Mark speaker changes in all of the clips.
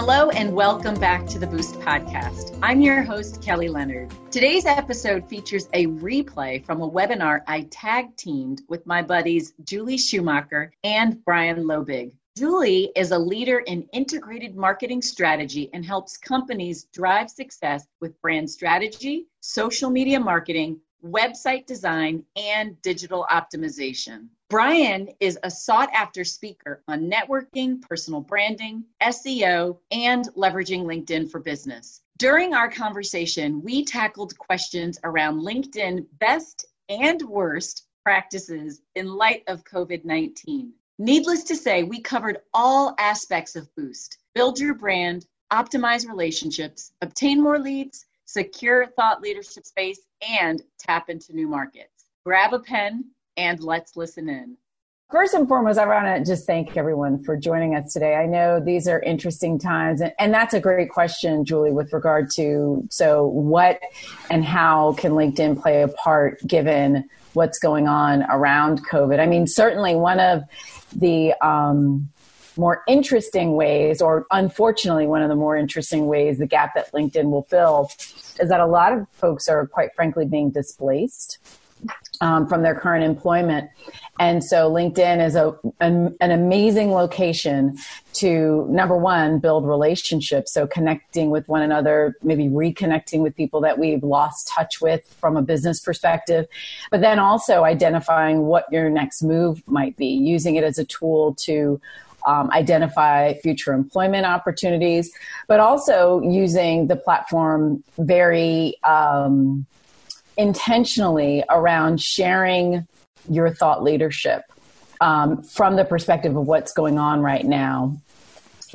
Speaker 1: Hello, and welcome back to the Boost Podcast. I'm your host, Kelly Leonard. Today's episode features a replay from a webinar I tag teamed with my buddies Julie Schumacher and Brian Loebig. Julie is a leader in integrated marketing strategy and helps companies drive success with brand strategy, social media marketing, website design, and digital optimization. Brian is a sought after speaker on networking, personal branding, SEO, and leveraging LinkedIn for business. During our conversation, we tackled questions around LinkedIn best and worst practices in light of COVID 19. Needless to say, we covered all aspects of Boost build your brand, optimize relationships, obtain more leads, secure thought leadership space, and tap into new markets. Grab a pen and let's listen in.
Speaker 2: First and foremost, I want to just thank everyone for joining us today. I know these are interesting times, and, and that's a great question, Julie, with regard to so what and how can LinkedIn play a part given what's going on around COVID? I mean, certainly one of the um, more interesting ways, or unfortunately, one of the more interesting ways, the gap that LinkedIn will fill is that a lot of folks are quite frankly being displaced um, from their current employment. And so LinkedIn is a, an, an, amazing location to number one, build relationships. So connecting with one another, maybe reconnecting with people that we've lost touch with from a business perspective, but then also identifying what your next move might be, using it as a tool to um, identify future employment opportunities, but also using the platform very, um, intentionally around sharing your thought leadership um, from the perspective of what's going on right now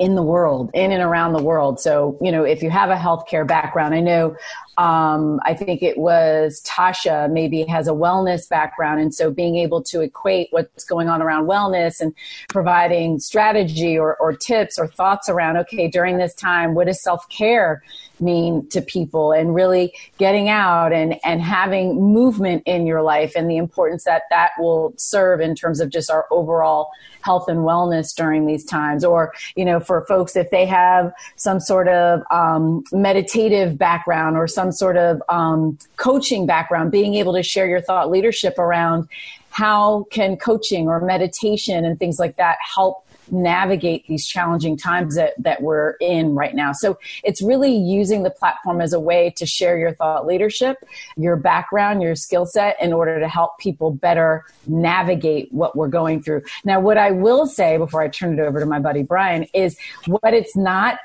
Speaker 2: in the world, in and around the world. So, you know, if you have a healthcare background, I know, um, I think it was Tasha maybe has a wellness background. And so being able to equate what's going on around wellness and providing strategy or, or tips or thoughts around, okay, during this time, what is self care mean to people and really getting out and, and having movement in your life and the importance that that will serve in terms of just our overall health and wellness during these times. Or, you know, for folks, if they have some sort of um, meditative background or some sort of um, coaching background, being able to share your thought leadership around how can coaching or meditation and things like that help navigate these challenging times that, that we're in right now. So it's really using the platform as a way to share your thought leadership, your background, your skill set in order to help people better navigate what we're going through. Now, what I will say before I turn it over to my buddy Brian is what it's not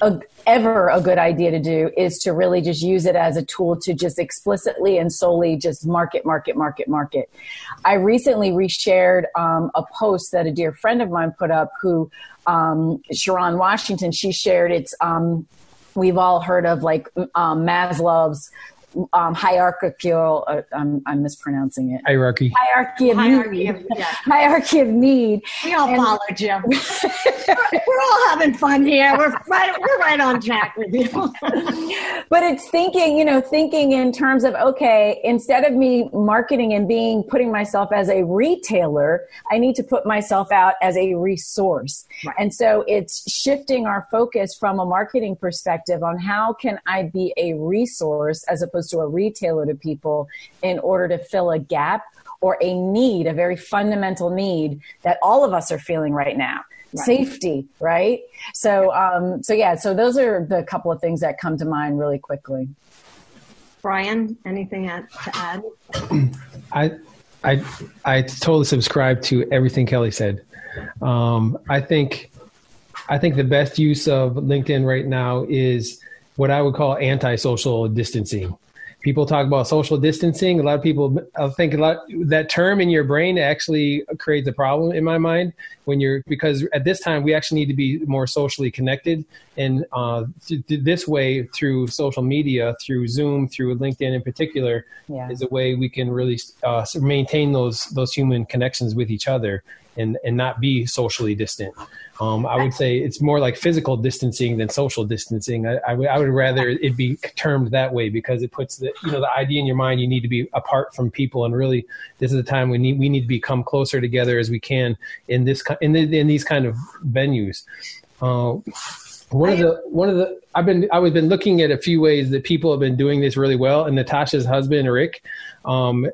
Speaker 2: a, ever a good idea to do is to really just use it as a tool to just explicitly and solely just market, market, market, market. I recently reshared um, a post that a dear friend of mine put up who, um, Sharon Washington, she shared it's, um, we've all heard of like um, Maslow's um, hierarchical. Uh, I'm, I'm, mispronouncing it.
Speaker 3: Hierarchy.
Speaker 2: Hierarchy of hierarchy need. Of, yeah. Hierarchy of need.
Speaker 4: We all and, follow Jim. we're all having fun here. We're right. We're right on track with you.
Speaker 2: but it's thinking, you know, thinking in terms of okay, instead of me marketing and being putting myself as a retailer, I need to put myself out as a resource. Right. And so it's shifting our focus from a marketing perspective on how can I be a resource as opposed to a retailer to people in order to fill a gap or a need, a very fundamental need that all of us are feeling right now. Right. Safety, right? So, um, so yeah, so those are the couple of things that come to mind really quickly.
Speaker 4: Brian, anything to add?
Speaker 3: I, I, I totally subscribe to everything Kelly said. Um, I think, I think the best use of LinkedIn right now is what I would call anti-social distancing. People talk about social distancing. A lot of people, I think a lot that term in your brain actually creates a problem in my mind when you're because at this time we actually need to be more socially connected, and uh, th- this way through social media, through Zoom, through LinkedIn in particular, yeah. is a way we can really uh, maintain those those human connections with each other and and not be socially distant. Um, I would say it's more like physical distancing than social distancing. I, I, w- I would rather it be termed that way because it puts the you know the idea in your mind you need to be apart from people and really this is the time we need we need to become closer together as we can in this in the, in these kind of venues. Uh, one of the one of the I've been I've been looking at a few ways that people have been doing this really well, and Natasha's husband Rick um,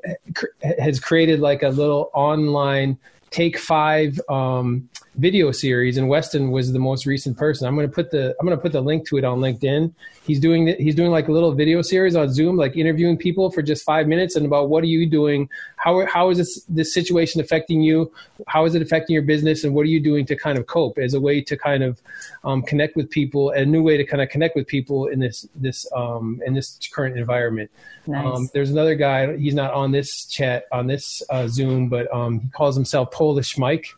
Speaker 3: has created like a little online take five um, video series, and Weston was the most recent person. I'm going to put the I'm going to put the link to it on LinkedIn. He's doing he's doing like a little video series on Zoom, like interviewing people for just five minutes and about what are you doing, how how is this this situation affecting you, how is it affecting your business, and what are you doing to kind of cope as a way to kind of um, connect with people, a new way to kind of connect with people in this this um, in this current environment. Nice. Um, there's another guy. He's not on this chat on this uh, Zoom, but um, he calls himself Polish Mike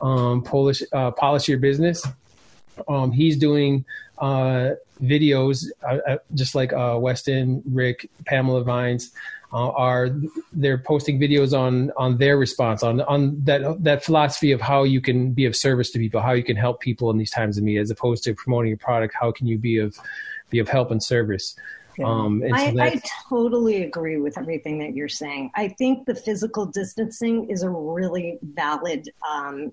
Speaker 3: um, Polish uh, Polish Your Business. Um, he's doing uh, videos uh, uh just like uh, Weston, Rick, Pamela Vines. Uh, are they're posting videos on on their response on on that that philosophy of how you can be of service to people, how you can help people in these times of need, as opposed to promoting a product. How can you be of be of help and service?
Speaker 4: Um, I, I totally agree with everything that you're saying. I think the physical distancing is a really valid um,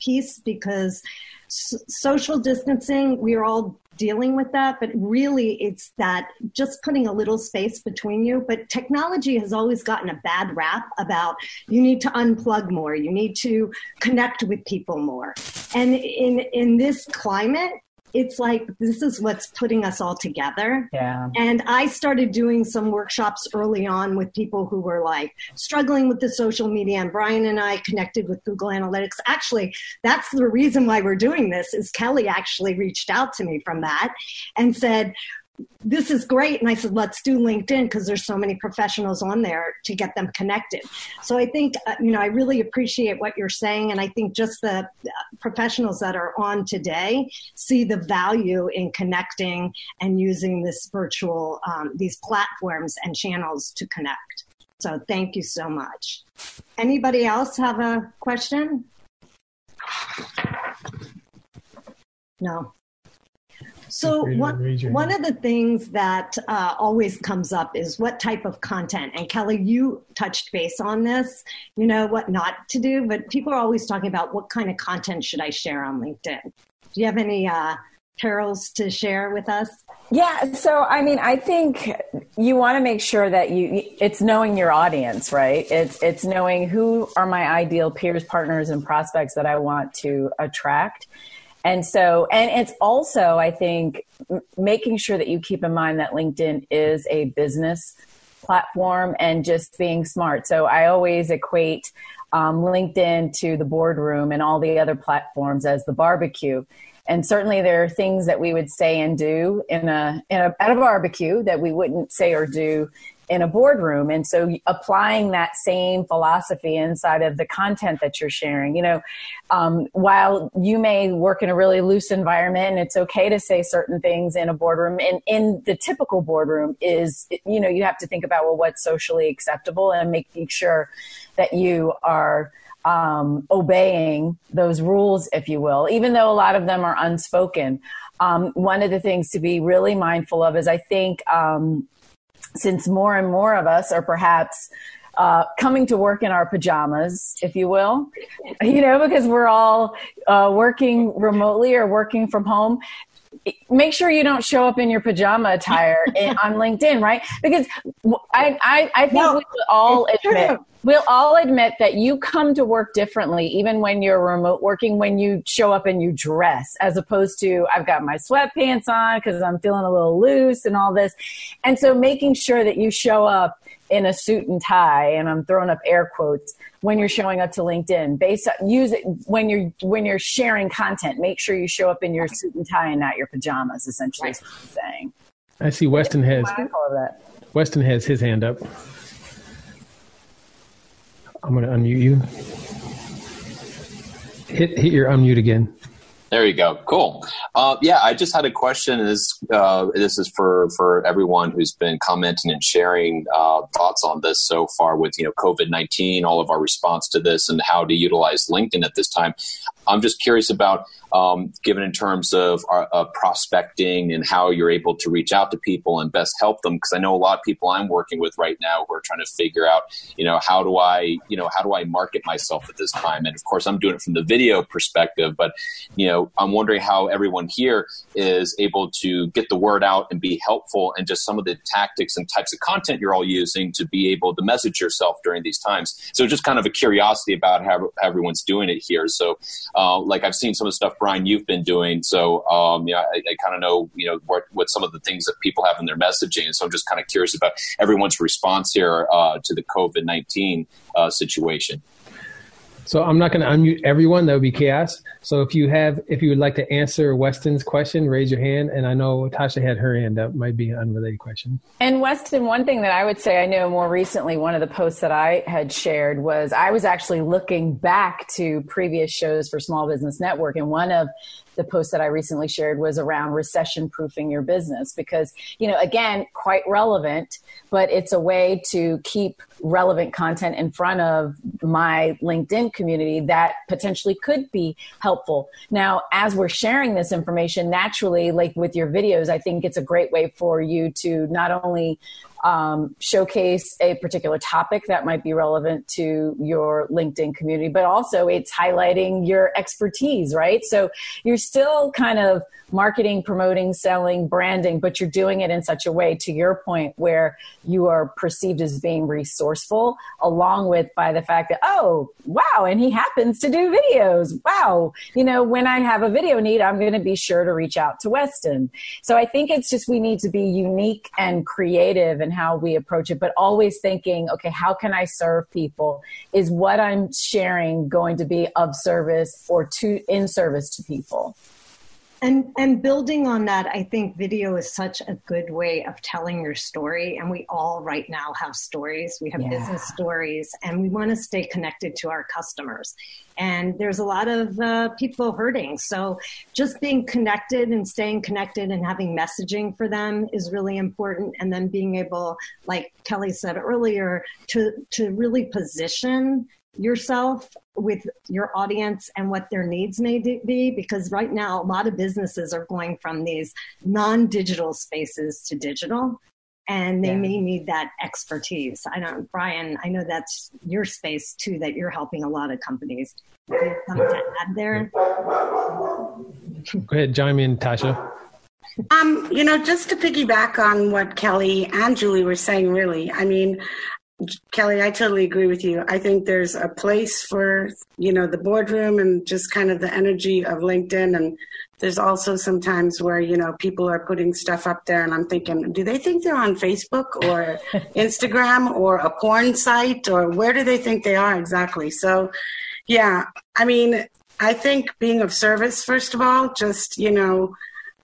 Speaker 4: piece because social distancing, we are all dealing with that, but really it's that just putting a little space between you. But technology has always gotten a bad rap about you need to unplug more, you need to connect with people more. And in, in this climate, it's like this is what's putting us all together.
Speaker 2: Yeah.
Speaker 4: And I started doing some workshops early on with people who were like struggling with the social media and Brian and I connected with Google Analytics. Actually, that's the reason why we're doing this is Kelly actually reached out to me from that and said, this is great. And I said, let's do LinkedIn because there's so many professionals on there to get them connected. So I think, uh, you know, I really appreciate what you're saying. And I think just the uh, professionals that are on today see the value in connecting and using this virtual, um, these platforms and channels to connect. So thank you so much. Anybody else have a question? No. So one, one of the things that uh, always comes up is what type of content. And Kelly, you touched base on this, you know, what not to do, but people are always talking about what kind of content should I share on LinkedIn. Do you have any uh, carols to share with us?
Speaker 2: Yeah, so I mean, I think you want to make sure that you it's knowing your audience, right? It's it's knowing who are my ideal peers, partners and prospects that I want to attract and so, and it's also, I think, making sure that you keep in mind that LinkedIn is a business platform and just being smart. So I always equate um, LinkedIn to the boardroom and all the other platforms as the barbecue. And certainly there are things that we would say and do in a, in a at a barbecue that we wouldn't say or do in a boardroom. And so applying that same philosophy inside of the content that you're sharing, you know, um, while you may work in a really loose environment and it's okay to say certain things in a boardroom and in the typical boardroom is, you know, you have to think about, well, what's socially acceptable and making sure that you are, um, obeying those rules, if you will, even though a lot of them are unspoken. Um, one of the things to be really mindful of is I think um, since more and more of us are perhaps uh, coming to work in our pajamas, if you will, you know, because we're all uh, working remotely or working from home. Make sure you don't show up in your pajama attire in, on LinkedIn, right? Because I, I, I think no, we all admit. True we'll all admit that you come to work differently, even when you're remote working, when you show up and you dress, as opposed to I've got my sweatpants on because I'm feeling a little loose and all this. And so making sure that you show up in a suit and tie, and I'm throwing up air quotes when you're showing up to LinkedIn. Based on, use it when you're when you're sharing content. Make sure you show up in your suit and tie and not your pajamas. Essentially, right. is what I'm saying.
Speaker 3: I see Weston has. Weston has his hand up. I'm going to unmute you. Hit, hit your unmute again.
Speaker 5: There you go. Cool. Uh, yeah, I just had a question. This uh, this is for for everyone who's been commenting and sharing uh, thoughts on this so far with you know COVID nineteen, all of our response to this, and how to utilize LinkedIn at this time. I'm just curious about um, given in terms of uh, prospecting and how you're able to reach out to people and best help them. Because I know a lot of people I'm working with right now who are trying to figure out, you know, how do I, you know, how do I market myself at this time? And of course, I'm doing it from the video perspective, but you know, I'm wondering how everyone here is able to get the word out and be helpful, and just some of the tactics and types of content you're all using to be able to message yourself during these times. So just kind of a curiosity about how, how everyone's doing it here. So uh, like I've seen some of the stuff, Brian, you've been doing. So um, yeah, I, I kind of know you know what, what some of the things that people have in their messaging. So I'm just kind of curious about everyone's response here uh, to the COVID nineteen uh, situation.
Speaker 3: So I'm not going to unmute everyone. That would be chaos. So if you have, if you would like to answer Weston's question, raise your hand. And I know Tasha had her hand up. Might be an unrelated question.
Speaker 2: And Weston, one thing that I would say, I know more recently, one of the posts that I had shared was I was actually looking back to previous shows for Small Business Network, and one of the post that I recently shared was around recession proofing your business because, you know, again, quite relevant, but it's a way to keep relevant content in front of my LinkedIn community that potentially could be helpful. Now, as we're sharing this information, naturally, like with your videos, I think it's a great way for you to not only um, showcase a particular topic that might be relevant to your LinkedIn community, but also it's highlighting your expertise, right? So you're still kind of marketing, promoting, selling, branding, but you're doing it in such a way, to your point, where you are perceived as being resourceful, along with by the fact that, oh, wow, and he happens to do videos. Wow. You know, when I have a video need, I'm going to be sure to reach out to Weston. So I think it's just we need to be unique and creative in how we approach it, but always thinking, okay, how can I serve people? Is what I'm sharing going to be of service or to in service to people?
Speaker 4: And and building on that, I think video is such a good way of telling your story. And we all right now have stories. We have yeah. business stories, and we want to stay connected to our customers. And there's a lot of uh, people hurting. So just being connected and staying connected and having messaging for them is really important. And then being able, like Kelly said earlier, to to really position yourself with your audience and what their needs may be because right now a lot of businesses are going from these non-digital spaces to digital and they yeah. may need that expertise. I don't brian i know that's your space too that you're helping a lot of companies. Something to add there?
Speaker 3: Go ahead chime in tasha.
Speaker 6: Um, you know, just to piggyback on what Kelly and Julie were saying, really, I mean, Kelly, I totally agree with you. I think there's a place for, you know, the boardroom and just kind of the energy of LinkedIn. And there's also sometimes where, you know, people are putting stuff up there and I'm thinking, do they think they're on Facebook or Instagram or a porn site or where do they think they are exactly? So, yeah, I mean, I think being of service, first of all, just, you know,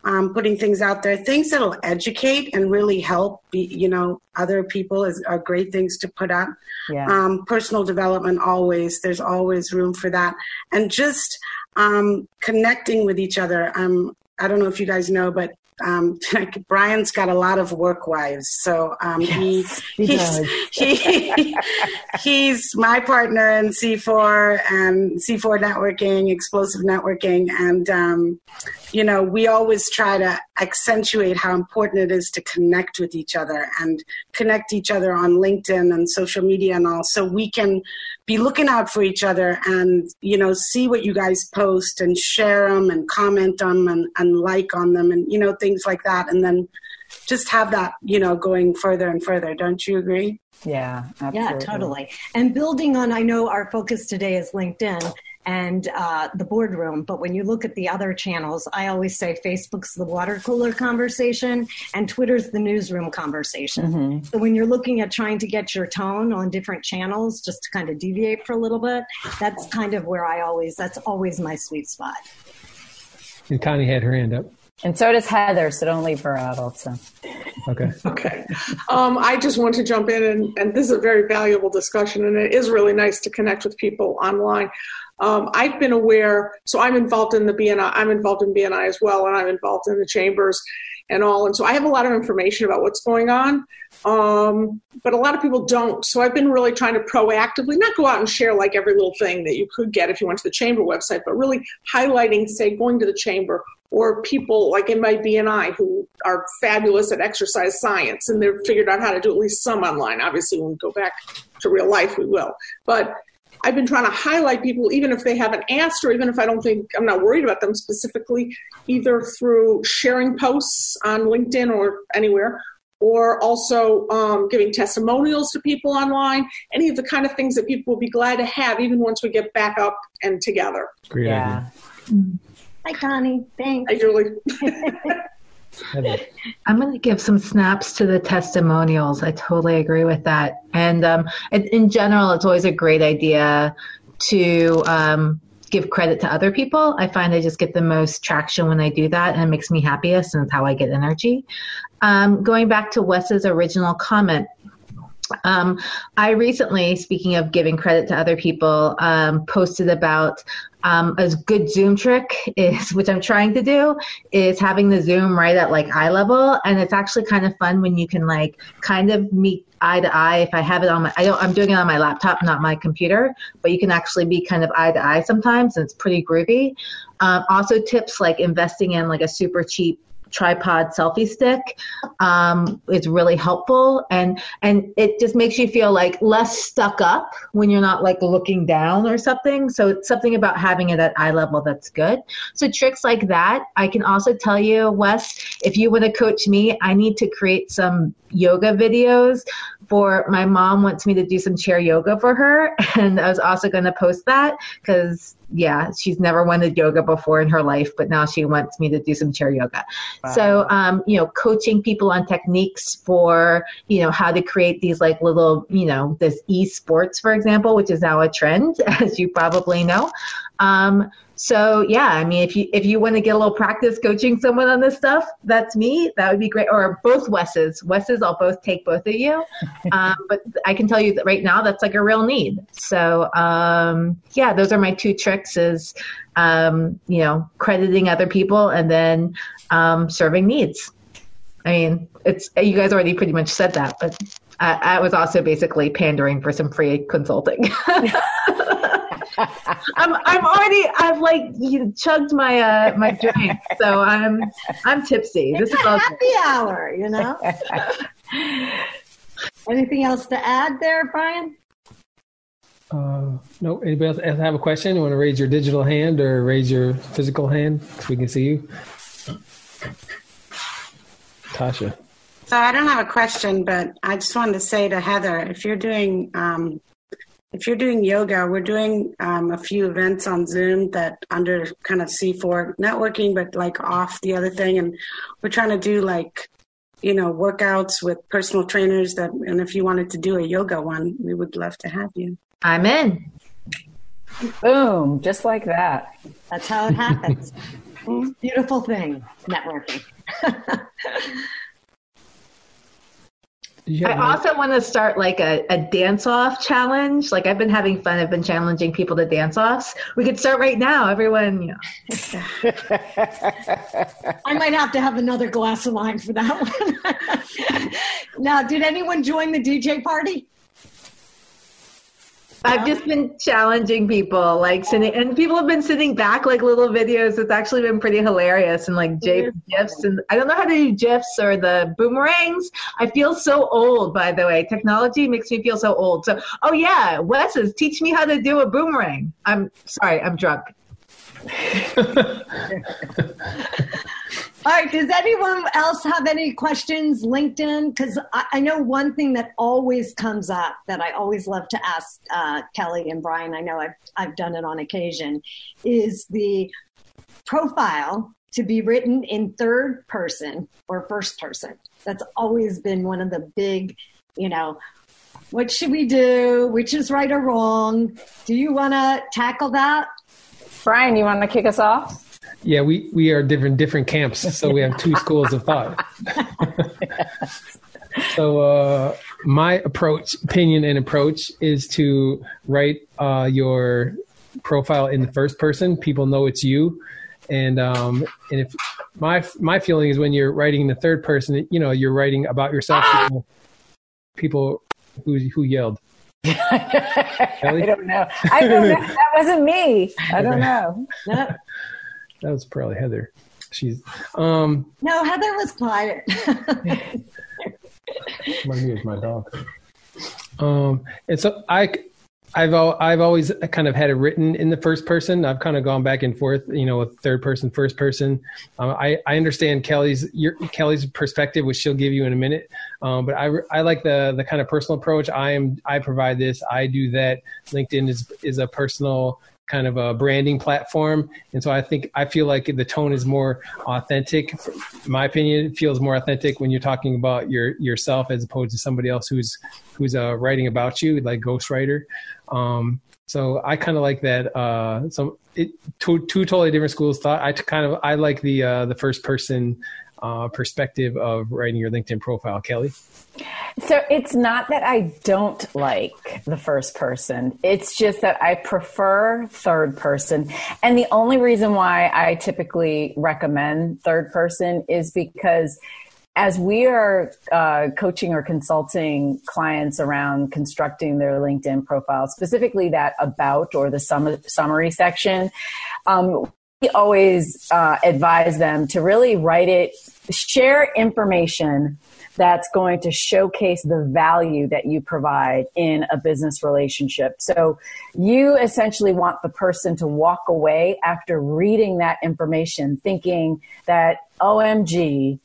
Speaker 6: um, putting things out there, things that'll educate and really help, be, you know, other people is, are great things to put up. Yeah. Um, personal development, always, there's always room for that. And just um, connecting with each other. Um, I don't know if you guys know, but um, Brian's got a lot of work wives, so um, yes, he, he he's, he, he's my partner in C4 and C4 networking, explosive networking, and um, you know we always try to accentuate how important it is to connect with each other and connect each other on LinkedIn and social media and all, so we can be looking out for each other and you know see what you guys post and share them and comment on them and, and like on them and you know things like that. And then just have that you know going further and further. Don't you agree?
Speaker 2: Yeah
Speaker 4: absolutely. yeah totally. And building on i know our focus today is linkedin and uh, the boardroom. But when you look at the other channels, I always say Facebook's the water cooler conversation and Twitter's the newsroom conversation. Mm-hmm. So when you're looking at trying to get your tone on different channels, just to kind of deviate for a little bit, that's kind of where I always, that's always my sweet spot.
Speaker 3: And Connie had her hand up.
Speaker 2: And so does Heather, so don't leave her out also.
Speaker 3: Okay.
Speaker 7: Okay. Um, I just want to jump in, and, and this is a very valuable discussion, and it is really nice to connect with people online. Um, I've been aware, so I'm involved in the BNI, I'm involved in BNI as well, and I'm involved in the chambers and all. And so I have a lot of information about what's going on, um, but a lot of people don't. So I've been really trying to proactively not go out and share like every little thing that you could get if you went to the chamber website, but really highlighting, say, going to the chamber or people like in my BNI who are fabulous at exercise science and they've figured out how to do at least some online. Obviously, when we go back to real life, we will. But I've been trying to highlight people, even if they haven't asked, or even if I don't think I'm not worried about them specifically, either through sharing posts on LinkedIn or anywhere, or also um, giving testimonials to people online, any of the kind of things that people will be glad to have, even once we get back up and together.
Speaker 3: Great
Speaker 2: Yeah.
Speaker 3: idea.
Speaker 4: Hi, Connie. Thanks.
Speaker 7: Hi, Julie.
Speaker 8: I'm going to give some snaps to the testimonials. I totally agree with that. And um, in, in general, it's always a great idea to um, give credit to other people. I find I just get the most traction when I do that, and it makes me happiest, and it's how I get energy. Um, going back to Wes's original comment, um, I recently, speaking of giving credit to other people, um, posted about um, a good Zoom trick is, which I'm trying to do, is having the Zoom right at like eye level, and it's actually kind of fun when you can like kind of meet eye to eye. If I have it on my, I don't, I'm doing it on my laptop, not my computer, but you can actually be kind of eye to eye sometimes, and it's pretty groovy. Um, also, tips like investing in like a super cheap tripod selfie stick um, is really helpful. And and it just makes you feel like less stuck up when you're not like looking down or something. So it's something about having it at eye level that's good. So tricks like that i can also tell you wes if you want to coach me i need to create some yoga videos for my mom wants me to do some chair yoga for her. And i was also going to post that because yeah she's never wanted yoga before in her life but now she wants me to do some chair yoga. So um, you know coaching people on techniques for you know how to create these like little you know this esports for example which is now a trend as you probably know um, so yeah, I mean, if you if you want to get a little practice coaching someone on this stuff, that's me. That would be great. Or both Wes's. Wes's, I'll both take both of you. Um, but I can tell you that right now, that's like a real need. So um, yeah, those are my two tricks: is um, you know crediting other people and then um, serving needs. I mean, it's you guys already pretty much said that, but I, I was also basically pandering for some free consulting. I'm I'm already I've like you chugged my uh my drink, so I'm I'm tipsy. This
Speaker 4: It's
Speaker 8: is
Speaker 4: a
Speaker 8: all
Speaker 4: happy hour, you know? Anything else to add there, Brian?
Speaker 3: Uh, no, anybody else have a question? You want to raise your digital hand or raise your physical hand so we can see you? Tasha.
Speaker 6: So I don't have a question, but I just wanted to say to Heather, if you're doing um, if you're doing yoga, we're doing um, a few events on Zoom that under kind of C4 networking, but like off the other thing, and we're trying to do like you know workouts with personal trainers. That and if you wanted to do a yoga one, we would love to have you.
Speaker 8: I'm in.
Speaker 2: Boom, just like that.
Speaker 4: That's how it happens. Beautiful thing, networking.
Speaker 3: Did you
Speaker 8: I
Speaker 3: have
Speaker 8: also want to start like a, a dance off challenge. Like I've been having fun. I've been challenging people to dance offs. We could start right now. Everyone, you know.
Speaker 4: I might have to have another glass of wine for that one. now, did anyone join the DJ party?
Speaker 8: I've just been challenging people, like sitting, and people have been sitting back like little videos. It's actually been pretty hilarious, and like J gifs, and I don't know how to do gifs or the boomerangs. I feel so old, by the way. Technology makes me feel so old. So, oh yeah, Wes's teach me how to do a boomerang. I'm sorry, I'm drunk.
Speaker 4: All right. Does anyone else have any questions? LinkedIn? Because I, I know one thing that always comes up that I always love to ask uh, Kelly and Brian. I know I've I've done it on occasion. Is the profile to be written in third person or first person? That's always been one of the big, you know. What should we do? Which is right or wrong? Do you want to tackle that?
Speaker 2: Brian, you want to kick us off?
Speaker 3: Yeah, we, we are different different camps, so we have two schools of thought. so uh, my approach, opinion, and approach is to write uh, your profile in the first person. People know it's you, and um, and if my my feeling is when you're writing in the third person, you know, you're writing about yourself. People, people who who yelled.
Speaker 2: I don't know. I don't know. That wasn't me. I don't know.
Speaker 3: That was probably Heather. She's um
Speaker 4: No, Heather was quiet.
Speaker 3: my is my dog. Um and so I I've I've always kind of had it written in the first person. I've kind of gone back and forth, you know, third person, first person. Um, I I understand Kelly's your Kelly's perspective, which she'll give you in a minute. Um, but I I like the the kind of personal approach. I am I provide this. I do that. LinkedIn is is a personal kind of a branding platform. And so I think I feel like the tone is more authentic. In my opinion, it feels more authentic when you're talking about your yourself as opposed to somebody else who's who's uh, writing about you, like ghostwriter. Um, so I kind of like that. Uh, so it, two two totally different schools thought. I kind of I like the uh, the first person uh, perspective of writing your LinkedIn profile, Kelly.
Speaker 2: So it's not that I don't like the first person. It's just that I prefer third person. And the only reason why I typically recommend third person is because as we are uh, coaching or consulting clients around constructing their LinkedIn profile, specifically that about or the sum- summary section, um, we always uh, advise them to really write it, share information that's going to showcase the value that you provide in a business relationship. So you essentially want the person to walk away after reading that information thinking that, OMG,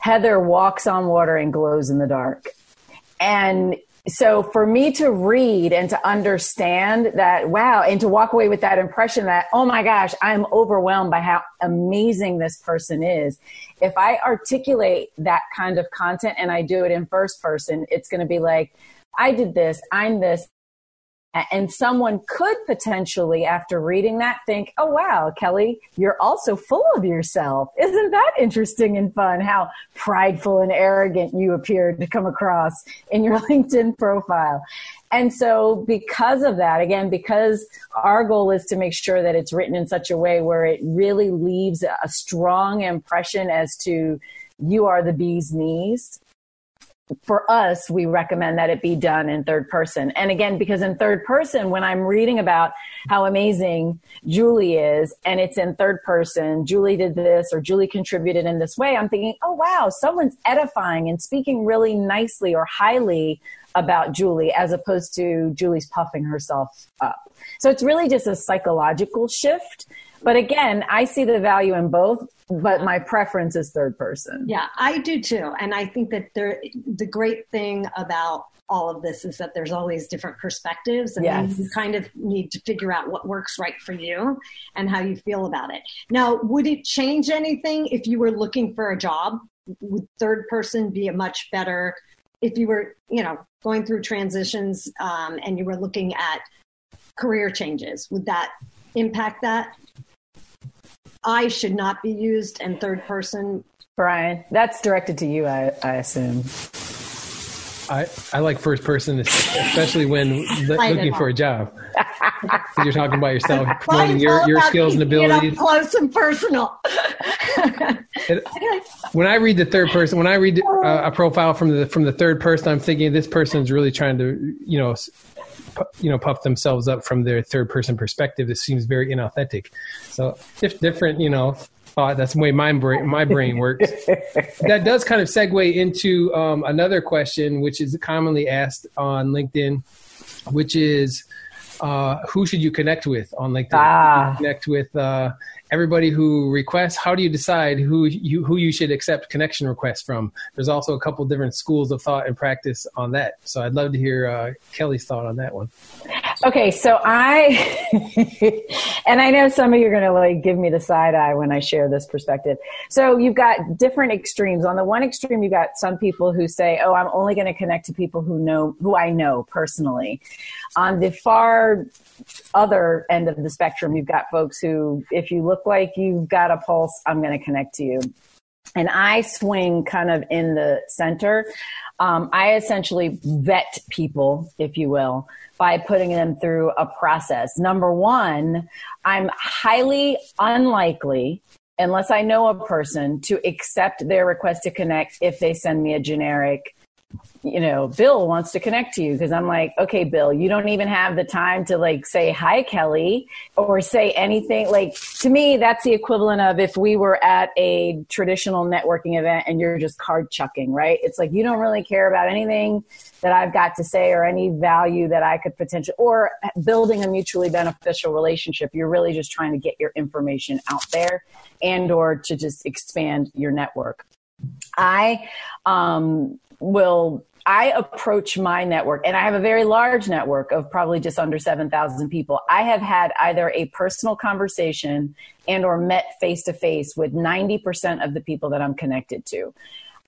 Speaker 2: Heather walks on water and glows in the dark. And so for me to read and to understand that, wow, and to walk away with that impression that, oh my gosh, I'm overwhelmed by how amazing this person is. If I articulate that kind of content and I do it in first person, it's going to be like, I did this, I'm this, and someone could potentially, after reading that, think, oh, wow, Kelly, you're also full of yourself. Isn't that interesting and fun how prideful and arrogant you appear to come across in your LinkedIn profile? And so, because of that, again, because our goal is to make sure that it's written in such a way where it really leaves a strong impression as to you are the bee's knees for us, we recommend that it be done in third person. And again, because in third person, when I'm reading about how amazing Julie is and it's in third person, Julie did this or Julie contributed in this way, I'm thinking, oh wow, someone's edifying and speaking really nicely or highly about Julie as opposed to Julie's puffing herself up. So it's really just a psychological shift. But again, I see the value in both but my preference is third person.
Speaker 4: Yeah, I do too. And I think that there, the great thing about all of this is that there's always different perspectives and yes. you kind of need to figure out what works right for you and how you feel about it. Now, would it change anything if you were looking for a job? Would third person be a much better if you were, you know, going through transitions um, and you were looking at career changes? Would that impact that? I should not be used in third person.
Speaker 2: Brian, that's directed to you, I, I assume.
Speaker 3: I, I like first person, especially when looking for a job. you're talking about yourself, promoting your, your skills and abilities.
Speaker 4: close and personal.
Speaker 3: it, when I read the third person, when I read uh, a profile from the from the third person, I'm thinking this person's really trying to, you know, you know puff themselves up from their third person perspective it seems very inauthentic so if different you know thought that's the way my brain my brain works that does kind of segue into um, another question which is commonly asked on linkedin which is uh, who should you connect with on linkedin ah. connect with uh, everybody who requests how do you decide who you who you should accept connection requests from there's also a couple different schools of thought and practice on that so i'd love to hear uh, kelly's thought on that one
Speaker 2: Okay, so I, and I know some of you are going to like give me the side eye when I share this perspective. So you've got different extremes. On the one extreme, you've got some people who say, "Oh, I'm only going to connect to people who know who I know personally." On the far other end of the spectrum, you've got folks who, if you look like you've got a pulse, I'm going to connect to you. And I swing kind of in the center. Um, I essentially vet people, if you will by putting them through a process. Number one, I'm highly unlikely unless I know a person to accept their request to connect if they send me a generic you know, Bill wants to connect to you because I'm like, okay, Bill, you don't even have the time to like say hi, Kelly, or say anything. Like to me, that's the equivalent of if we were at a traditional networking event and you're just card chucking, right? It's like you don't really care about anything that I've got to say or any value that I could potentially, or building a mutually beneficial relationship. You're really just trying to get your information out there and or to just expand your network. I um, will I approach my network, and I have a very large network of probably just under 7,000 people. I have had either a personal conversation and or met face to face with 90% of the people that I'm connected to.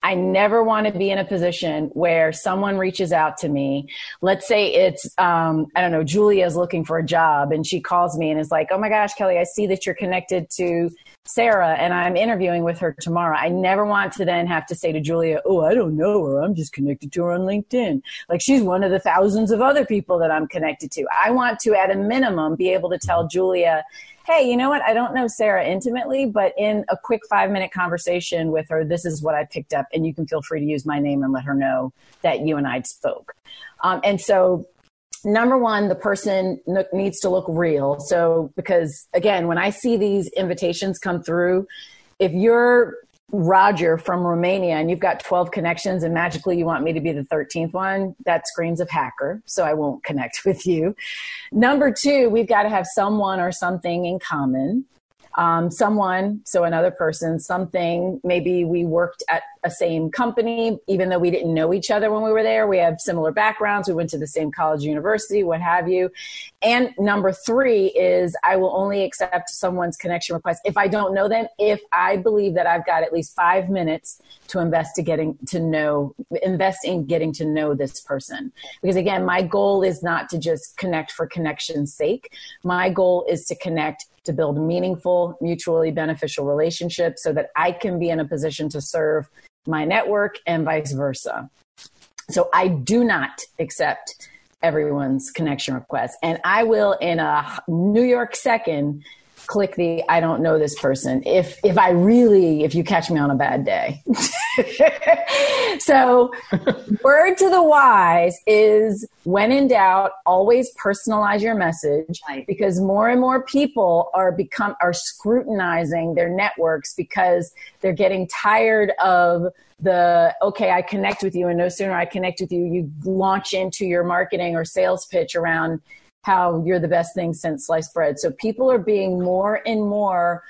Speaker 2: I never want to be in a position where someone reaches out to me. Let's say it's, um, I don't know, Julia's looking for a job and she calls me and is like, oh my gosh, Kelly, I see that you're connected to Sarah and I'm interviewing with her tomorrow. I never want to then have to say to Julia, Oh, I don't know her. I'm just connected to her on LinkedIn. Like she's one of the thousands of other people that I'm connected to. I want to, at a minimum, be able to tell Julia, Hey, you know what? I don't know Sarah intimately, but in a quick five minute conversation with her, this is what I picked up. And you can feel free to use my name and let her know that you and I spoke. Um, and so number one, the person needs to look real. So, because again, when I see these invitations come through, if you're Roger from Romania and you've got 12 connections and magically you want me to be the 13th one, that screams of hacker. So I won't connect with you. Number two, we've got to have someone or something in common um, someone, so another person, something, maybe we worked at a same company, even though we didn't know each other when we were there. We have similar backgrounds. We went to the same college, university, what have you. And number three is I will only accept someone's connection request if I don't know them, if I believe that I've got at least five minutes to invest to getting to know, invest in getting to know this person. Because again, my goal is not to just connect for connection's sake. My goal is to connect to build meaningful, mutually beneficial relationships so that I can be in a position to serve my network and vice versa. So I do not accept everyone's connection request. And I will, in a New York second, click the I don't know this person if if I really if you catch me on a bad day. so word to the wise is when in doubt always personalize your message because more and more people are become are scrutinizing their networks because they're getting tired of the okay I connect with you and no sooner I connect with you you launch into your marketing or sales pitch around how you're the best thing since sliced bread. So people are being more and more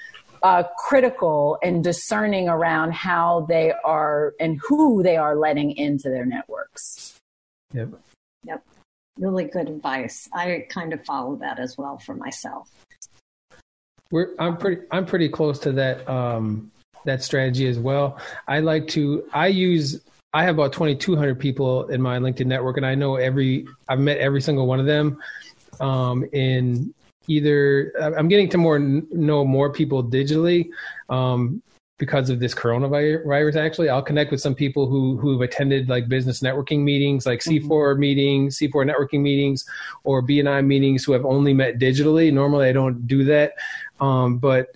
Speaker 2: uh, critical and discerning around how they are and who they are letting into their networks.
Speaker 3: Yep.
Speaker 4: Yep. Really good advice. I kind of follow that as well for myself.
Speaker 3: We're, I'm pretty I'm pretty close to that um, that strategy as well. I like to I use I have about 2,200 people in my LinkedIn network, and I know every I've met every single one of them um, in either I'm getting to more know more people digitally um, because of this coronavirus. Actually, I'll connect with some people who who've attended like business networking meetings, like C4 mm-hmm. meetings, C4 networking meetings, or BNI meetings, who have only met digitally. Normally, I don't do that, um, but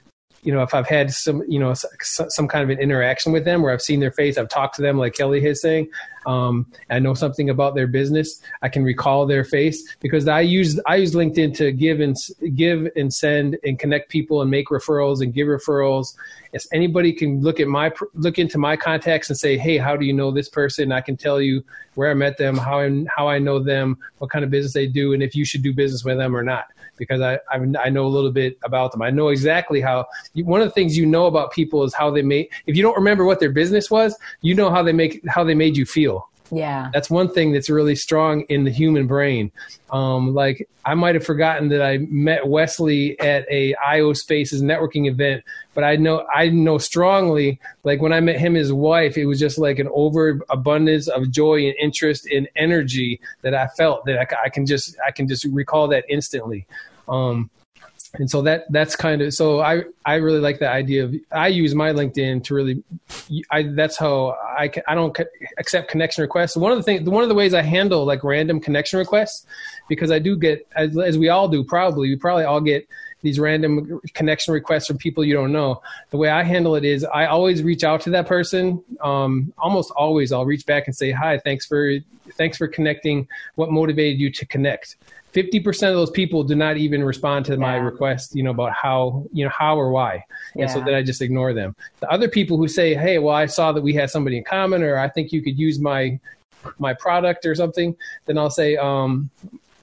Speaker 3: you know, if I've had some, you know, some kind of an interaction with them where I've seen their face, I've talked to them, like Kelly is saying, um, I know something about their business, I can recall their face because I use I use LinkedIn to give and give and send and connect people and make referrals and give referrals. If anybody can look at my look into my contacts and say, hey, how do you know this person? I can tell you where I met them, how I, how I know them, what kind of business they do, and if you should do business with them or not because I, I, I know a little bit about them. I know exactly how. One of the things you know about people is how they make. If you don't remember what their business was, you know how they make how they made you feel.
Speaker 2: Yeah.
Speaker 3: That's one thing that's really strong in the human brain. Um, like I might have forgotten that I met Wesley at a IO Spaces networking event, but I know I know strongly like when I met him his wife, it was just like an overabundance of joy and interest and energy that I felt that I, I can just I can just recall that instantly. Um, and so that that's kind of so i i really like the idea of i use my linkedin to really i that's how i i don't accept connection requests. One of the things one of the ways i handle like random connection requests because i do get as, as we all do probably we probably all get these random connection requests from people you don't know. The way i handle it is i always reach out to that person um, almost always i'll reach back and say hi thanks for thanks for connecting. What motivated you to connect 50% of those people do not even respond to my request, you know, about how, you know, how or why. And so then I just ignore them. The other people who say, Hey, well, I saw that we had somebody in common, or I think you could use my, my product or something. Then I'll say, um,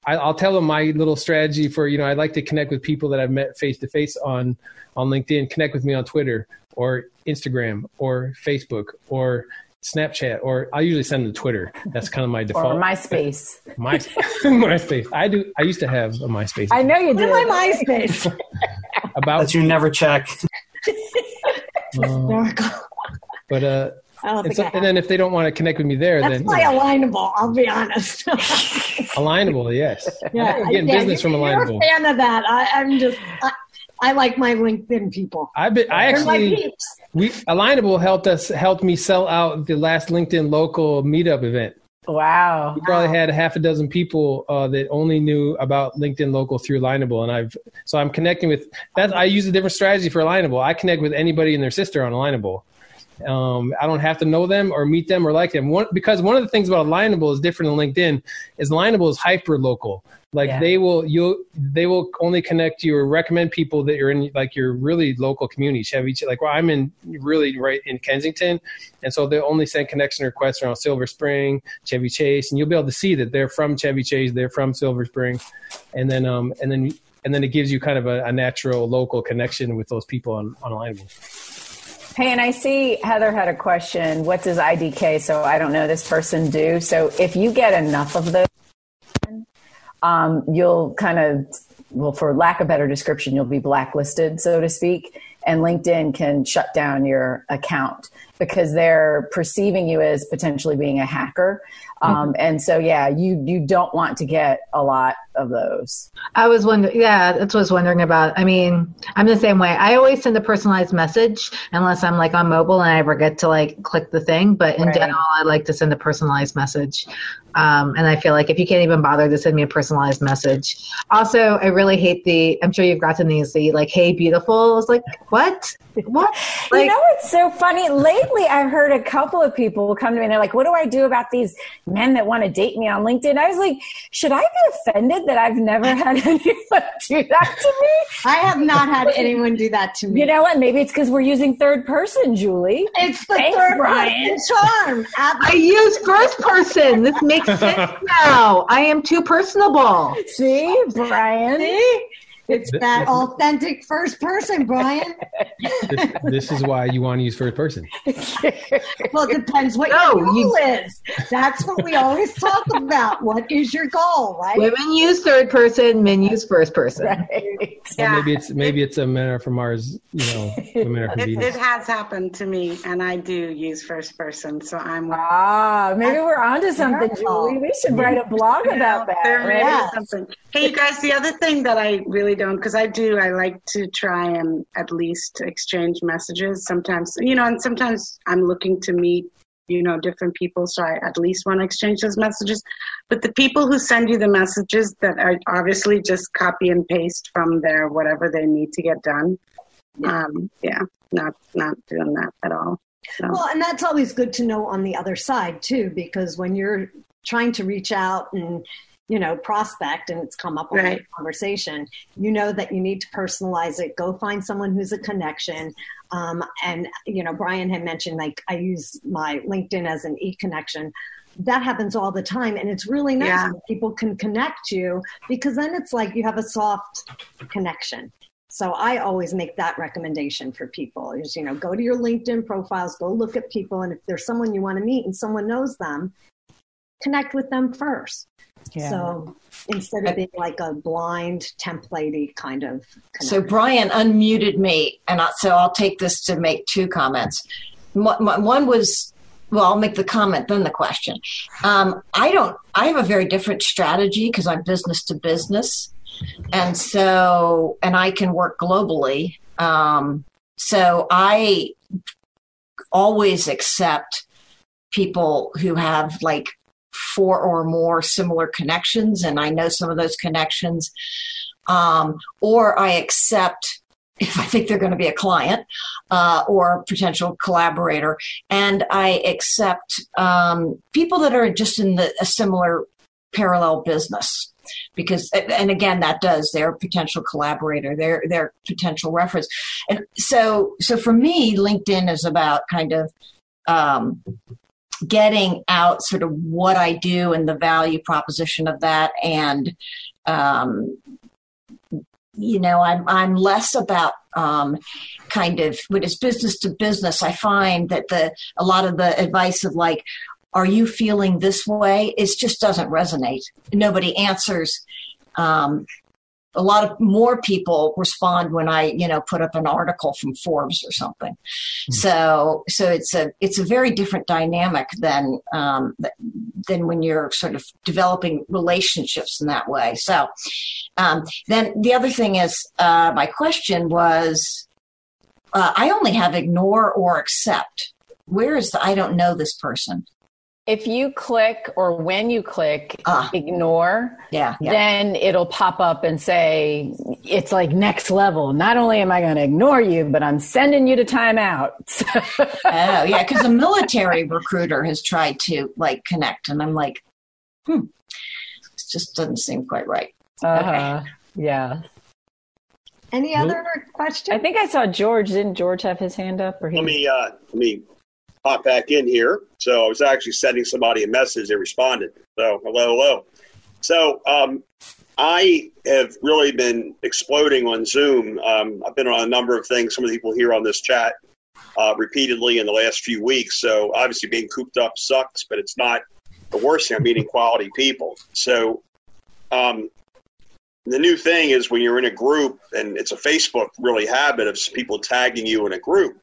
Speaker 3: I, will tell them my little strategy for, you know, I'd like to connect with people that I've met face to face on, on LinkedIn, connect with me on Twitter or Instagram or Facebook or Snapchat, or I usually send them to Twitter. That's kind of my default.
Speaker 2: Or MySpace.
Speaker 3: My, MySpace. I do. I used to have a MySpace.
Speaker 2: I know you did.
Speaker 4: My MySpace.
Speaker 9: About that you never check.
Speaker 3: uh, but uh, and, so, and, then if they don't want to connect with me there,
Speaker 4: That's
Speaker 3: then
Speaker 4: my you know. alignable. I'll be honest.
Speaker 3: alignable, yes. Yeah, I'm getting yeah, business from alignable.
Speaker 4: You're a fan of that. I, am just. I, I like my LinkedIn people.
Speaker 3: I've been. I actually. We Alignable helped us helped me sell out the last LinkedIn local meetup event.
Speaker 2: Wow.
Speaker 3: We probably had half a dozen people uh, that only knew about LinkedIn Local through Alignable, and I've so I'm connecting with that. I use a different strategy for Alignable. I connect with anybody and their sister on Alignable. Um, I don't have to know them or meet them or like them. One, because one of the things about Alignable is different than LinkedIn is Alignable is hyper local. Like yeah. they will you they will only connect you or recommend people that you're in like your really local community. Chevy like well I'm in really right in Kensington, and so they only send connection requests around Silver Spring, Chevy Chase, and you'll be able to see that they're from Chevy Chase, they're from Silver Spring, and then um and then and then it gives you kind of a, a natural local connection with those people on on Alignable.
Speaker 2: Hey, and I see Heather had a question. What does IDK, so I don't know this person, do? So if you get enough of those, um, you'll kind of, well, for lack of better description, you'll be blacklisted, so to speak. And LinkedIn can shut down your account because they're perceiving you as potentially being a hacker. Um, mm-hmm. And so, yeah, you you don't want to get a lot of those.
Speaker 8: I was wondering, yeah, that's what I was wondering about. I mean, I'm the same way. I always send a personalized message unless I'm like on mobile and I forget to like click the thing. But in right. general, I like to send a personalized message. Um, and I feel like if you can't even bother to send me a personalized message. Also, I really hate the, I'm sure you've gotten these, the like, hey, beautiful. It's like, what? What?
Speaker 2: Like, you know what's so funny? Lately, I've heard a couple of people come to me and they're like, what do I do about these men that want to date me on LinkedIn? I was like, should I be offended that I've never had anyone do that to me?
Speaker 4: I have not had anyone do that to me.
Speaker 2: You know what? Maybe it's because we're using third person, Julie.
Speaker 4: It's the Thanks, third Brian. person charm.
Speaker 8: Absolutely. I use first person. This makes sense now. I am too personable.
Speaker 2: See, Brian.
Speaker 4: See? It's that authentic first person, Brian.
Speaker 3: This, this, is why you want to use first person.
Speaker 4: well, it depends what no, your goal you... is. That's what we always talk about. What is your goal, right?
Speaker 8: Women use third person, men use first person.
Speaker 3: Right. Yeah. Well, maybe it's maybe it's a men are from Mars, you know, women are from
Speaker 6: it, Venus. It has happened to me, and I do use first person, so I'm.
Speaker 2: Ah, maybe we're onto something, Julie. We should write a blog about that. There
Speaker 6: right? something. Hey, you guys, the other thing that I really don't because I do. I like to try and at least exchange messages. Sometimes, you know, and sometimes I'm looking to meet, you know, different people, so I at least want to exchange those messages. But the people who send you the messages that are obviously just copy and paste from their whatever they need to get done, yeah, um, yeah not not doing that at all.
Speaker 4: So. Well, and that's always good to know on the other side too, because when you're trying to reach out and you know, prospect and it's come up on right. conversation, you know that you need to personalize it. Go find someone who's a connection. Um, and, you know, Brian had mentioned like I use my LinkedIn as an e connection. That happens all the time. And it's really nice yeah. when people can connect you because then it's like you have a soft connection. So I always make that recommendation for people is, you know, go to your LinkedIn profiles, go look at people. And if there's someone you want to meet and someone knows them, connect with them first.
Speaker 2: Yeah.
Speaker 4: So instead of being like a blind templatey kind of.
Speaker 10: So Brian unmuted me, and I, so I'll take this to make two comments. One was well, I'll make the comment then the question. Um, I don't. I have a very different strategy because I'm business to business, and so and I can work globally. Um, so I always accept people who have like four or more similar connections, and I know some of those connections. Um, or I accept if I think they're going to be a client uh, or potential collaborator, and I accept um, people that are just in the, a similar parallel business because and again that does their potential collaborator their their potential reference and so so for me linkedin is about kind of um, getting out sort of what i do and the value proposition of that and um, you know, I'm I'm less about um, kind of when it's business to business. I find that the a lot of the advice of like, "Are you feeling this way?" it just doesn't resonate. Nobody answers. Um, a lot of more people respond when I, you know, put up an article from Forbes or something. Mm-hmm. So, so it's a it's a very different dynamic than um, than when you're sort of developing relationships in that way. So, um, then the other thing is, uh, my question was, uh, I only have ignore or accept. Where is the I don't know this person?
Speaker 2: If you click or when you click
Speaker 10: uh,
Speaker 2: ignore,
Speaker 10: yeah, yeah,
Speaker 2: then it'll pop up and say it's like next level. Not only am I going to ignore you, but I'm sending you to timeout.
Speaker 10: oh yeah, because a military recruiter has tried to like connect, and I'm like, hmm, it just doesn't seem quite right.
Speaker 2: Uh-huh. Okay. Yeah.
Speaker 4: Any other questions?
Speaker 2: I think I saw George. Didn't George have his hand up? Or he...
Speaker 11: let me uh, let me pop back in here. So I was actually sending somebody a message. They responded. So hello, hello. So um, I have really been exploding on Zoom. Um, I've been on a number of things. Some of the people here on this chat uh, repeatedly in the last few weeks. So obviously being cooped up sucks, but it's not the worst thing. I'm meeting quality people. So um, the new thing is when you're in a group, and it's a Facebook really habit of people tagging you in a group.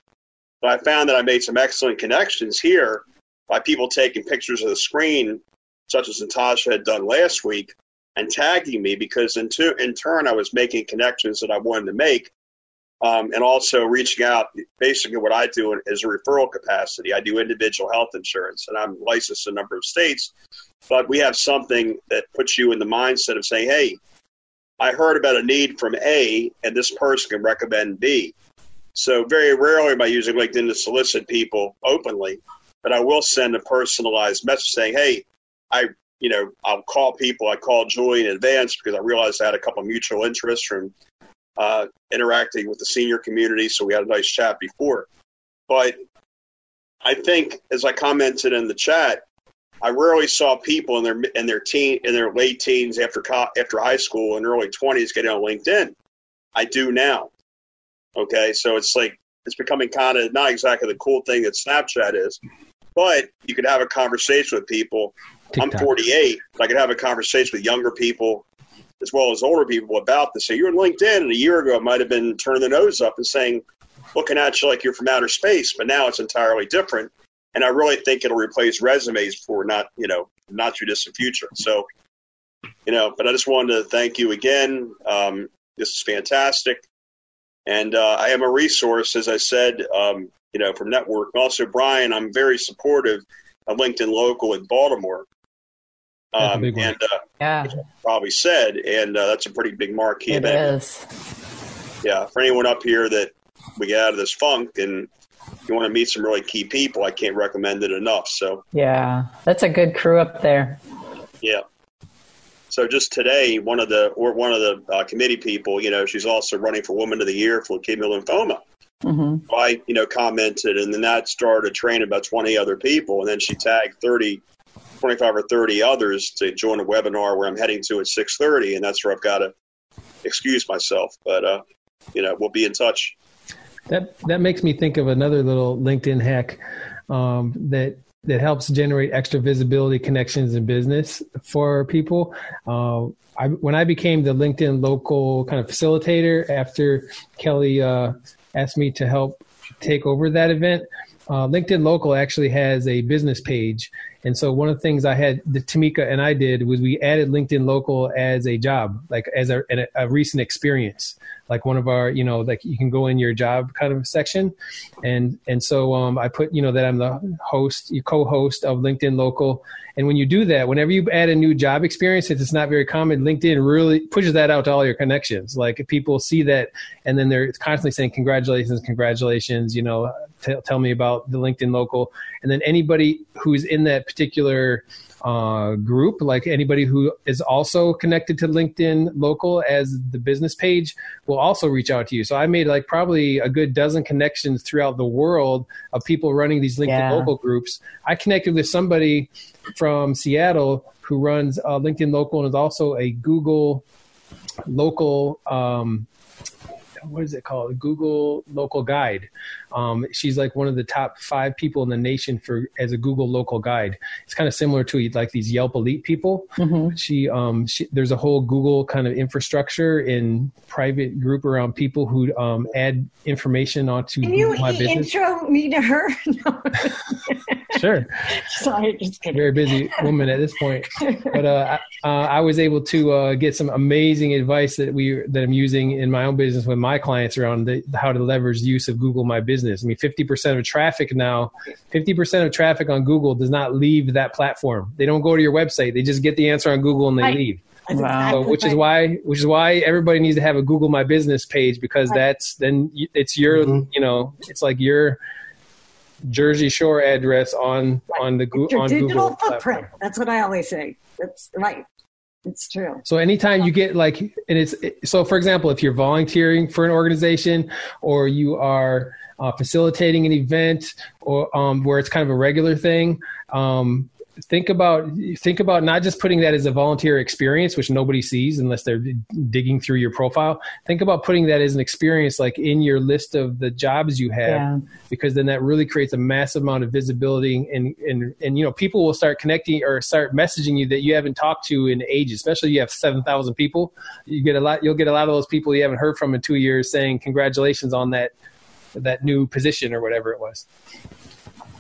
Speaker 11: But I found that I made some excellent connections here by people taking pictures of the screen, such as Natasha had done last week, and tagging me because in, to, in turn I was making connections that I wanted to make. Um, and also reaching out. Basically, what I do is a referral capacity. I do individual health insurance, and I'm licensed in a number of states. But we have something that puts you in the mindset of saying, "Hey, I heard about a need from A, and this person can recommend B." So very rarely am I using LinkedIn to solicit people openly, but I will send a personalized message saying, "Hey, I, you know, I'll call people. I called Julie in advance because I realized I had a couple mutual interests from uh, interacting with the senior community, so we had a nice chat before. But I think, as I commented in the chat, I rarely saw people in their in their teen in their late teens after after high school and early twenties getting on LinkedIn. I do now. Okay, so it's like it's becoming kind of not exactly the cool thing that Snapchat is, but you could have a conversation with people. TikTok. I'm 48. I could have a conversation with younger people as well as older people about this. So you're on LinkedIn, and a year ago it might have been turning the nose up and saying, looking at you like you're from outer space, but now it's entirely different. And I really think it'll replace resumes for not, you know, not too distant future. So, you know, but I just wanted to thank you again. Um, this is fantastic. And uh, I am a resource, as I said, um, you know, from Network. Also, Brian, I'm very supportive of LinkedIn Local in Baltimore. Um, and uh,
Speaker 2: yeah,
Speaker 11: probably said, and uh, that's a pretty big marquee
Speaker 2: it
Speaker 11: event.
Speaker 2: Is.
Speaker 11: Yeah, for anyone up here that we get out of this funk and you want to meet some really key people, I can't recommend it enough. So
Speaker 2: yeah, that's a good crew up there.
Speaker 11: Yeah. So just today, one of the or one of the uh, committee people, you know, she's also running for Woman of the Year for leukemia lymphoma.
Speaker 2: Mm-hmm.
Speaker 11: I, you know, commented, and then that started training about 20 other people, and then she tagged 30, 25 or 30 others to join a webinar where I'm heading to at 6:30, and that's where I've got to excuse myself. But uh, you know, we'll be in touch.
Speaker 3: That that makes me think of another little LinkedIn hack um, that that helps generate extra visibility, connections, and business for people. Uh, I, when I became the LinkedIn local kind of facilitator after Kelly uh, asked me to help take over that event, uh, LinkedIn Local actually has a business page. And so one of the things I had, the Tamika and I did was we added LinkedIn Local as a job, like as a, a, recent experience, like one of our, you know, like you can go in your job kind of section. And, and so um, I put, you know, that I'm the host, you co-host of LinkedIn Local. And when you do that, whenever you add a new job experience, since it's not very common, LinkedIn really pushes that out to all your connections. Like people see that and then they're constantly saying, congratulations, congratulations, you know, t- tell me about the LinkedIn local. And then anybody who's in that particular uh, group, like anybody who is also connected to LinkedIn local as the business page, will also reach out to you. So I made like probably a good dozen connections throughout the world of people running these LinkedIn yeah. local groups. I connected with somebody from Seattle who runs uh, LinkedIn local and is also a Google local um, what is it called? Google Local Guide. Um, she's like one of the top five people in the nation for as a Google Local Guide. It's kind of similar to like these Yelp Elite people. Mm-hmm. She, um, she, there's a whole Google kind of infrastructure in private group around people who um, add information onto
Speaker 4: Can you my business. intro me to her?
Speaker 3: sure. Sorry, just kidding. Very busy woman at this point, but uh, I, uh, I was able to uh, get some amazing advice that we that I'm using in my own business with my clients around the, how to leverage the use of Google My Business. I mean, 50% of traffic now, 50% of traffic on Google does not leave that platform. They don't go to your website. They just get the answer on Google and they right. leave. Wow. So, which is why, which is why everybody needs to have a Google My Business page because right. that's then it's your, mm-hmm. you know, it's like your Jersey Shore address on on the
Speaker 4: Google
Speaker 3: on
Speaker 4: digital Google footprint. Platform. That's what I always say. That's right. It's true.
Speaker 3: So anytime you get like, and it's so for example, if you're volunteering for an organization or you are uh, facilitating an event or um, where it's kind of a regular thing, um, think about think about not just putting that as a volunteer experience which nobody sees unless they're digging through your profile think about putting that as an experience like in your list of the jobs you have yeah. because then that really creates a massive amount of visibility and and and you know people will start connecting or start messaging you that you haven't talked to in ages especially you have 7000 people you get a lot you'll get a lot of those people you haven't heard from in 2 years saying congratulations on that that new position or whatever it was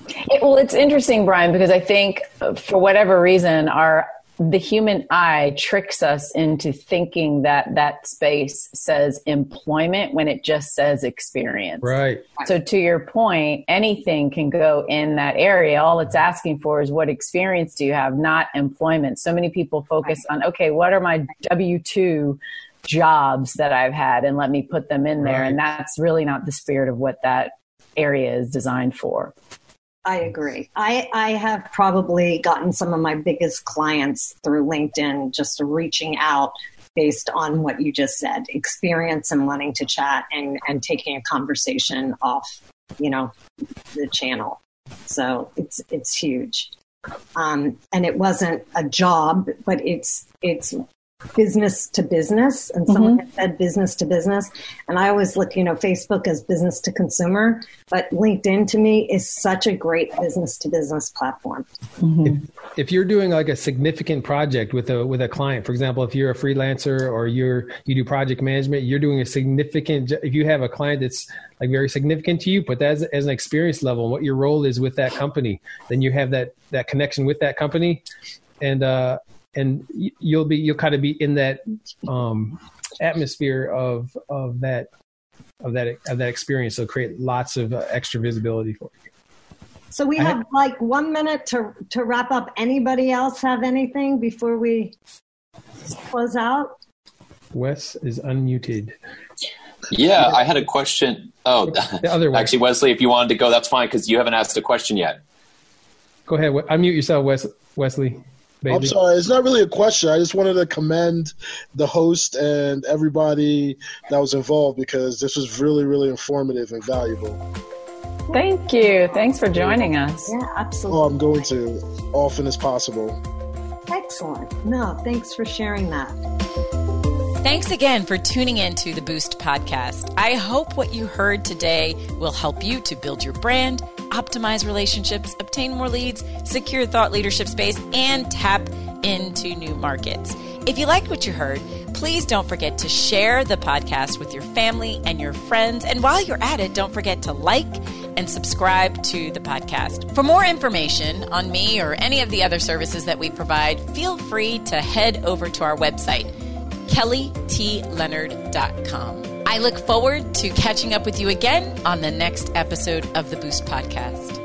Speaker 2: it, well, it's interesting, Brian, because I think uh, for whatever reason, our the human eye tricks us into thinking that that space says employment when it just says experience.
Speaker 3: Right.
Speaker 2: So to your point, anything can go in that area. All it's asking for is what experience do you have, not employment. So many people focus on, okay, what are my W 2 jobs that I've had and let me put them in there. Right. And that's really not the spirit of what that area is designed for.
Speaker 4: I agree. I, I have probably gotten some of my biggest clients through LinkedIn just reaching out based on what you just said experience and wanting to chat and, and taking a conversation off, you know, the channel. So it's, it's huge. Um, and it wasn't a job, but it's, it's business to business. And someone mm-hmm. said business to business. And i always look you know facebook as business to consumer. But linkedin to me is such a great business to business platform.
Speaker 3: Mm-hmm. if, if, you're doing like a significant project with a with a client for example if you're a freelancer or you're you do project management you're doing a significant if you have a client that's like very significant to you, but as, as an experience level, what your role is with that company, then you have that that connection with that company, and uh, and you'll be you'll kind of be in that um, atmosphere of of that of that of that experience. So create lots of uh, extra visibility for you.
Speaker 4: So we have like one minute to to wrap up. Anybody else have anything before we close out?
Speaker 3: Wes is unmuted.
Speaker 5: Yeah, I had a question. Oh, the other way. actually, Wesley, if you wanted to go, that's fine because you haven't asked a question yet.
Speaker 3: Go ahead. Unmute yourself, Wes- Wesley.
Speaker 12: Baby. I'm sorry, it's not really a question. I just wanted to commend the host and everybody that was involved because this was really, really informative and valuable.
Speaker 2: Thank you. Thanks for joining us.
Speaker 4: Yeah, absolutely.
Speaker 12: Oh, I'm going to often as possible.
Speaker 4: Excellent. No, thanks for sharing that.
Speaker 13: Thanks again for tuning in to the Boost podcast. I hope what you heard today will help you to build your brand
Speaker 2: optimize relationships, obtain more leads, secure thought leadership space, and tap into new markets. If you liked what you heard, please don't forget to share the podcast with your family and your friends. And while you're at it, don't forget to like and subscribe to the podcast. For more information on me or any of the other services that we provide, feel free to head over to our website, kellytleonard.com. I look forward to catching up with you again on the next episode of the Boost Podcast.